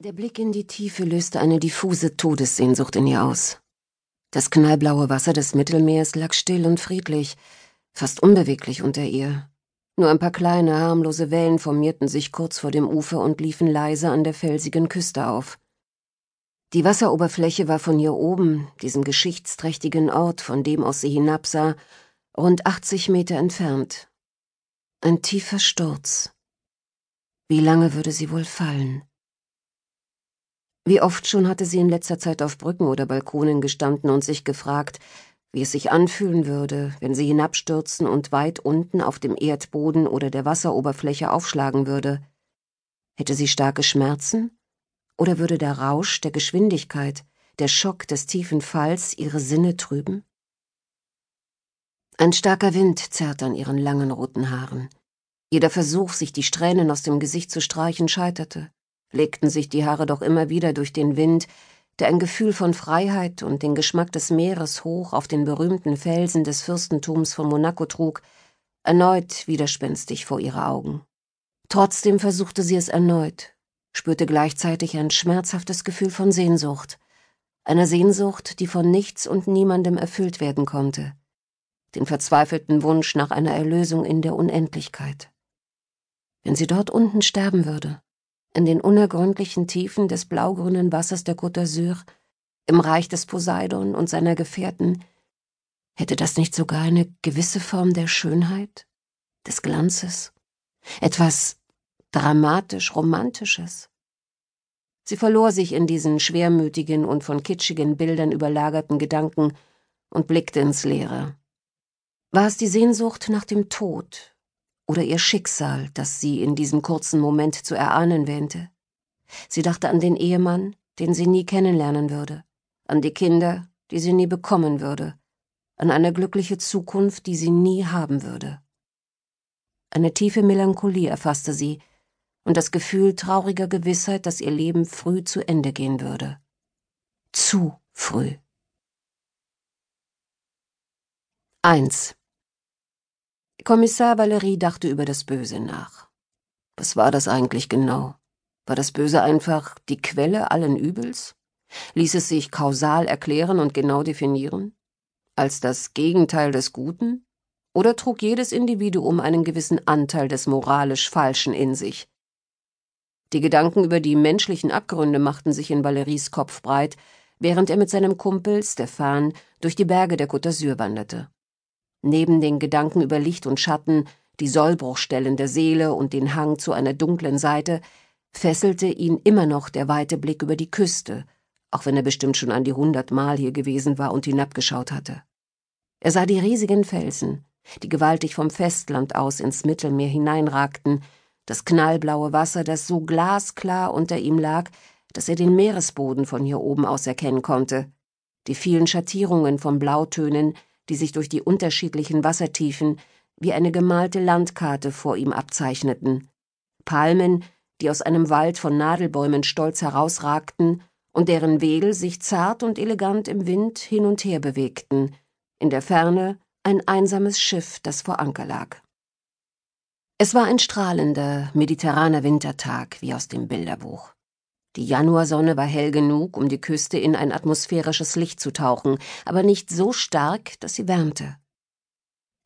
Der Blick in die Tiefe löste eine diffuse Todessehnsucht in ihr aus. Das knallblaue Wasser des Mittelmeers lag still und friedlich, fast unbeweglich unter ihr. Nur ein paar kleine, harmlose Wellen formierten sich kurz vor dem Ufer und liefen leise an der felsigen Küste auf. Die Wasseroberfläche war von hier oben, diesem geschichtsträchtigen Ort, von dem aus sie hinabsah, rund 80 Meter entfernt. Ein tiefer Sturz. Wie lange würde sie wohl fallen? Wie oft schon hatte sie in letzter Zeit auf Brücken oder Balkonen gestanden und sich gefragt, wie es sich anfühlen würde, wenn sie hinabstürzen und weit unten auf dem Erdboden oder der Wasseroberfläche aufschlagen würde. Hätte sie starke Schmerzen? Oder würde der Rausch der Geschwindigkeit, der Schock des tiefen Falls ihre Sinne trüben? Ein starker Wind zerrte an ihren langen roten Haaren. Jeder Versuch, sich die Strähnen aus dem Gesicht zu streichen, scheiterte legten sich die Haare doch immer wieder durch den Wind, der ein Gefühl von Freiheit und den Geschmack des Meeres hoch auf den berühmten Felsen des Fürstentums von Monaco trug, erneut widerspenstig vor ihre Augen. Trotzdem versuchte sie es erneut, spürte gleichzeitig ein schmerzhaftes Gefühl von Sehnsucht, einer Sehnsucht, die von nichts und niemandem erfüllt werden konnte, den verzweifelten Wunsch nach einer Erlösung in der Unendlichkeit. Wenn sie dort unten sterben würde, in den unergründlichen Tiefen des blaugrünen Wassers der Côte d'Azur, im Reich des Poseidon und seiner Gefährten, hätte das nicht sogar eine gewisse Form der Schönheit, des Glanzes, etwas dramatisch Romantisches? Sie verlor sich in diesen schwermütigen und von kitschigen Bildern überlagerten Gedanken und blickte ins Leere. War es die Sehnsucht nach dem Tod, oder ihr Schicksal, das sie in diesem kurzen Moment zu erahnen wähnte. Sie dachte an den Ehemann, den sie nie kennenlernen würde, an die Kinder, die sie nie bekommen würde, an eine glückliche Zukunft, die sie nie haben würde. Eine tiefe Melancholie erfasste sie und das Gefühl trauriger Gewissheit, dass ihr Leben früh zu Ende gehen würde. Zu früh. 1. Kommissar Valerie dachte über das Böse nach. Was war das eigentlich genau? War das Böse einfach die Quelle allen Übels? Ließ es sich kausal erklären und genau definieren? Als das Gegenteil des Guten? Oder trug jedes Individuum einen gewissen Anteil des moralisch Falschen in sich? Die Gedanken über die menschlichen Abgründe machten sich in Valeries Kopf breit, während er mit seinem Kumpel Stefan durch die Berge der Côte d'Azur wanderte. Neben den Gedanken über Licht und Schatten, die Sollbruchstellen der Seele und den Hang zu einer dunklen Seite, fesselte ihn immer noch der weite Blick über die Küste, auch wenn er bestimmt schon an die hundert Mal hier gewesen war und hinabgeschaut hatte. Er sah die riesigen Felsen, die gewaltig vom Festland aus ins Mittelmeer hineinragten, das knallblaue Wasser, das so glasklar unter ihm lag, dass er den Meeresboden von hier oben aus erkennen konnte, die vielen Schattierungen von Blautönen, die sich durch die unterschiedlichen Wassertiefen wie eine gemalte Landkarte vor ihm abzeichneten, Palmen, die aus einem Wald von Nadelbäumen stolz herausragten und deren Wedel sich zart und elegant im Wind hin und her bewegten, in der Ferne ein einsames Schiff, das vor Anker lag. Es war ein strahlender, mediterraner Wintertag wie aus dem Bilderbuch. Die Januarsonne war hell genug, um die Küste in ein atmosphärisches Licht zu tauchen, aber nicht so stark, dass sie wärmte.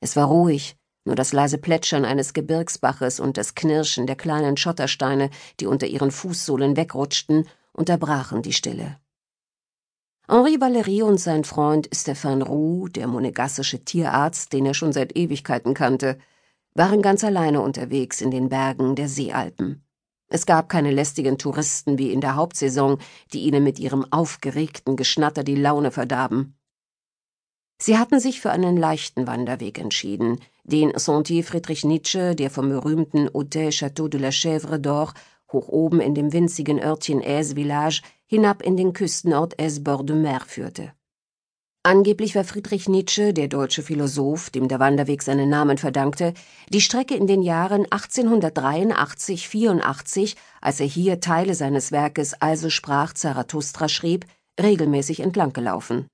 Es war ruhig, nur das leise Plätschern eines Gebirgsbaches und das Knirschen der kleinen Schottersteine, die unter ihren Fußsohlen wegrutschten, unterbrachen die Stille. Henri Valery und sein Freund Stéphane Roux, der monegassische Tierarzt, den er schon seit Ewigkeiten kannte, waren ganz alleine unterwegs in den Bergen der Seealpen. Es gab keine lästigen Touristen wie in der Hauptsaison, die ihnen mit ihrem aufgeregten Geschnatter die Laune verdarben. Sie hatten sich für einen leichten Wanderweg entschieden, den Sentier Friedrich Nietzsche, der vom berühmten Hôtel Château de la Chèvre d'Or hoch oben in dem winzigen Örtchen Aise Village hinab in den Küstenort Aise Bord de Mer führte. Angeblich war Friedrich Nietzsche, der deutsche Philosoph, dem der Wanderweg seinen Namen verdankte, die Strecke in den Jahren 1883-84, als er hier Teile seines Werkes Also sprach Zarathustra schrieb, regelmäßig entlang gelaufen.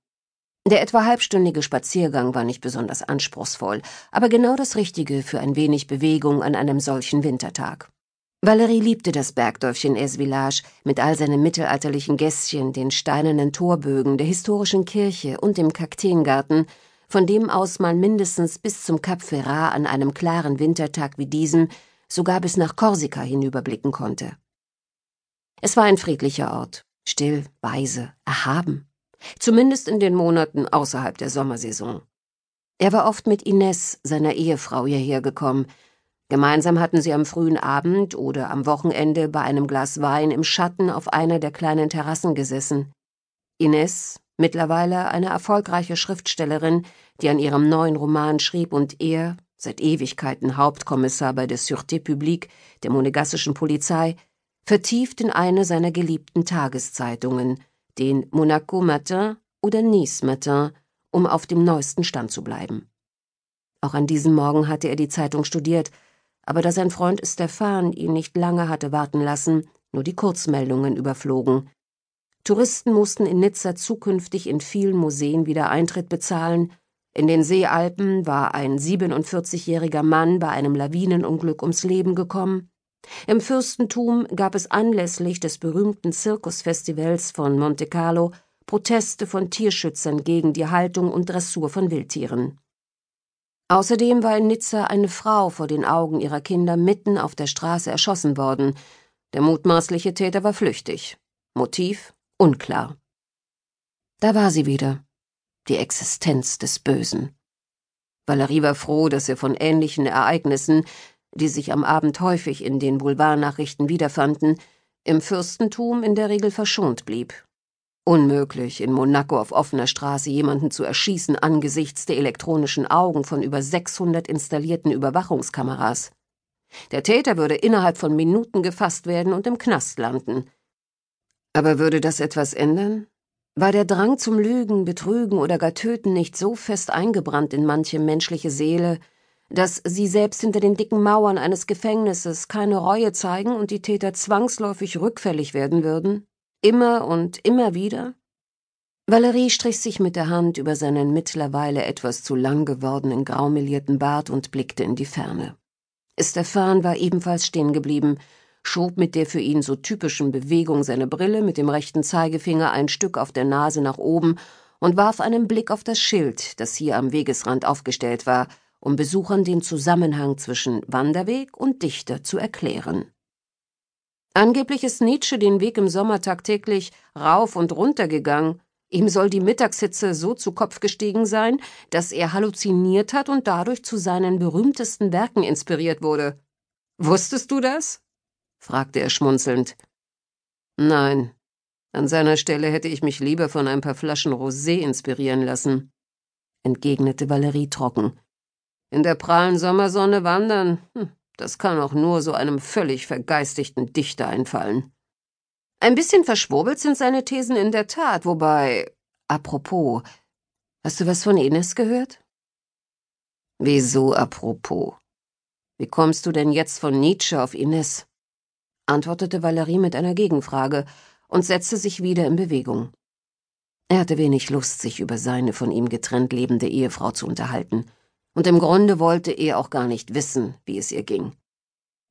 Der etwa halbstündige Spaziergang war nicht besonders anspruchsvoll, aber genau das Richtige für ein wenig Bewegung an einem solchen Wintertag. Valerie liebte das Bergdörfchen Es-Village mit all seinen mittelalterlichen Gässchen, den steinernen Torbögen, der historischen Kirche und dem Kakteengarten, von dem aus man mindestens bis zum Cap Ferrat an einem klaren Wintertag wie diesem sogar bis nach Korsika hinüberblicken konnte. Es war ein friedlicher Ort, still, weise, erhaben, zumindest in den Monaten außerhalb der Sommersaison. Er war oft mit Ines, seiner Ehefrau, hierher gekommen, Gemeinsam hatten sie am frühen Abend oder am Wochenende bei einem Glas Wein im Schatten auf einer der kleinen Terrassen gesessen. Ines, mittlerweile eine erfolgreiche Schriftstellerin, die an ihrem neuen Roman schrieb und er, seit Ewigkeiten Hauptkommissar bei der Sûreté Publique, der monegassischen Polizei, vertieft in eine seiner geliebten Tageszeitungen, den Monaco Matin oder Nice Matin, um auf dem neuesten Stand zu bleiben. Auch an diesem Morgen hatte er die Zeitung studiert aber da sein Freund Stefan ihn nicht lange hatte warten lassen, nur die Kurzmeldungen überflogen. Touristen mussten in Nizza zukünftig in vielen Museen wieder Eintritt bezahlen, in den Seealpen war ein 47-jähriger Mann bei einem Lawinenunglück ums Leben gekommen, im Fürstentum gab es anlässlich des berühmten Zirkusfestivals von Monte Carlo Proteste von Tierschützern gegen die Haltung und Dressur von Wildtieren. Außerdem war in Nizza eine Frau vor den Augen ihrer Kinder mitten auf der Straße erschossen worden. Der mutmaßliche Täter war flüchtig. Motiv unklar. Da war sie wieder. Die Existenz des Bösen. Valerie war froh, dass er von ähnlichen Ereignissen, die sich am Abend häufig in den Boulevardnachrichten wiederfanden, im Fürstentum in der Regel verschont blieb. Unmöglich, in Monaco auf offener Straße jemanden zu erschießen angesichts der elektronischen Augen von über 600 installierten Überwachungskameras. Der Täter würde innerhalb von Minuten gefasst werden und im Knast landen. Aber würde das etwas ändern? War der Drang zum Lügen, Betrügen oder gar Töten nicht so fest eingebrannt in manche menschliche Seele, dass sie selbst hinter den dicken Mauern eines Gefängnisses keine Reue zeigen und die Täter zwangsläufig rückfällig werden würden? Immer und immer wieder? Valerie strich sich mit der Hand über seinen mittlerweile etwas zu lang gewordenen graumelierten Bart und blickte in die Ferne. Stefan war ebenfalls stehen geblieben, schob mit der für ihn so typischen Bewegung seine Brille mit dem rechten Zeigefinger ein Stück auf der Nase nach oben und warf einen Blick auf das Schild, das hier am Wegesrand aufgestellt war, um Besuchern den Zusammenhang zwischen Wanderweg und Dichter zu erklären. Angeblich ist Nietzsche den Weg im Sommer tagtäglich rauf und runter gegangen. Ihm soll die Mittagshitze so zu Kopf gestiegen sein, dass er halluziniert hat und dadurch zu seinen berühmtesten Werken inspiriert wurde. Wusstest du das? fragte er schmunzelnd. Nein. An seiner Stelle hätte ich mich lieber von ein paar Flaschen Rosé inspirieren lassen, entgegnete Valerie trocken. In der prallen Sommersonne wandern, hm, das kann auch nur so einem völlig vergeistigten Dichter einfallen. Ein bisschen verschwurbelt sind seine Thesen in der Tat, wobei. Apropos, hast du was von Ines gehört? Wieso apropos? Wie kommst du denn jetzt von Nietzsche auf Ines? antwortete Valerie mit einer Gegenfrage und setzte sich wieder in Bewegung. Er hatte wenig Lust, sich über seine von ihm getrennt lebende Ehefrau zu unterhalten und im Grunde wollte er auch gar nicht wissen, wie es ihr ging.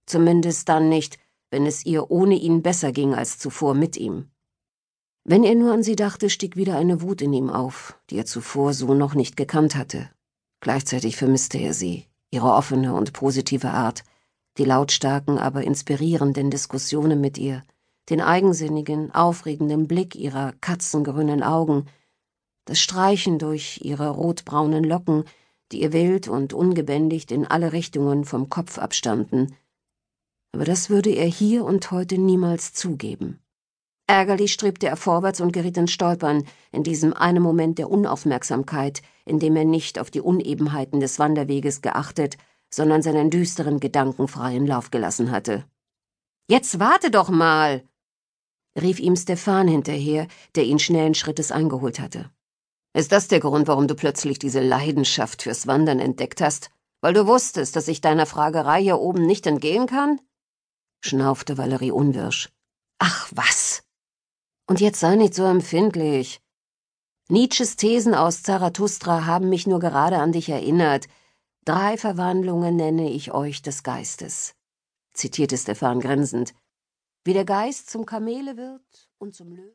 Zumindest dann nicht, wenn es ihr ohne ihn besser ging als zuvor mit ihm. Wenn er nur an sie dachte, stieg wieder eine Wut in ihm auf, die er zuvor so noch nicht gekannt hatte. Gleichzeitig vermisste er sie, ihre offene und positive Art, die lautstarken, aber inspirierenden Diskussionen mit ihr, den eigensinnigen, aufregenden Blick ihrer katzengrünen Augen, das Streichen durch ihre rotbraunen Locken, die ihr wild und ungebändigt in alle Richtungen vom Kopf abstanden. Aber das würde er hier und heute niemals zugeben. Ärgerlich strebte er vorwärts und geriet ins Stolpern, in diesem einen Moment der Unaufmerksamkeit, in dem er nicht auf die Unebenheiten des Wanderweges geachtet, sondern seinen düsteren Gedanken freien Lauf gelassen hatte. Jetzt warte doch mal! rief ihm Stefan hinterher, der ihn schnellen Schrittes eingeholt hatte. Ist das der Grund, warum du plötzlich diese Leidenschaft fürs Wandern entdeckt hast? Weil du wusstest, dass ich deiner Fragerei hier oben nicht entgehen kann? schnaufte Valerie unwirsch. Ach was! Und jetzt sei nicht so empfindlich. Nietzsches Thesen aus Zarathustra haben mich nur gerade an dich erinnert. Drei Verwandlungen nenne ich euch des Geistes. zitierte Stefan grinsend. Wie der Geist zum Kamele wird und zum Löwen.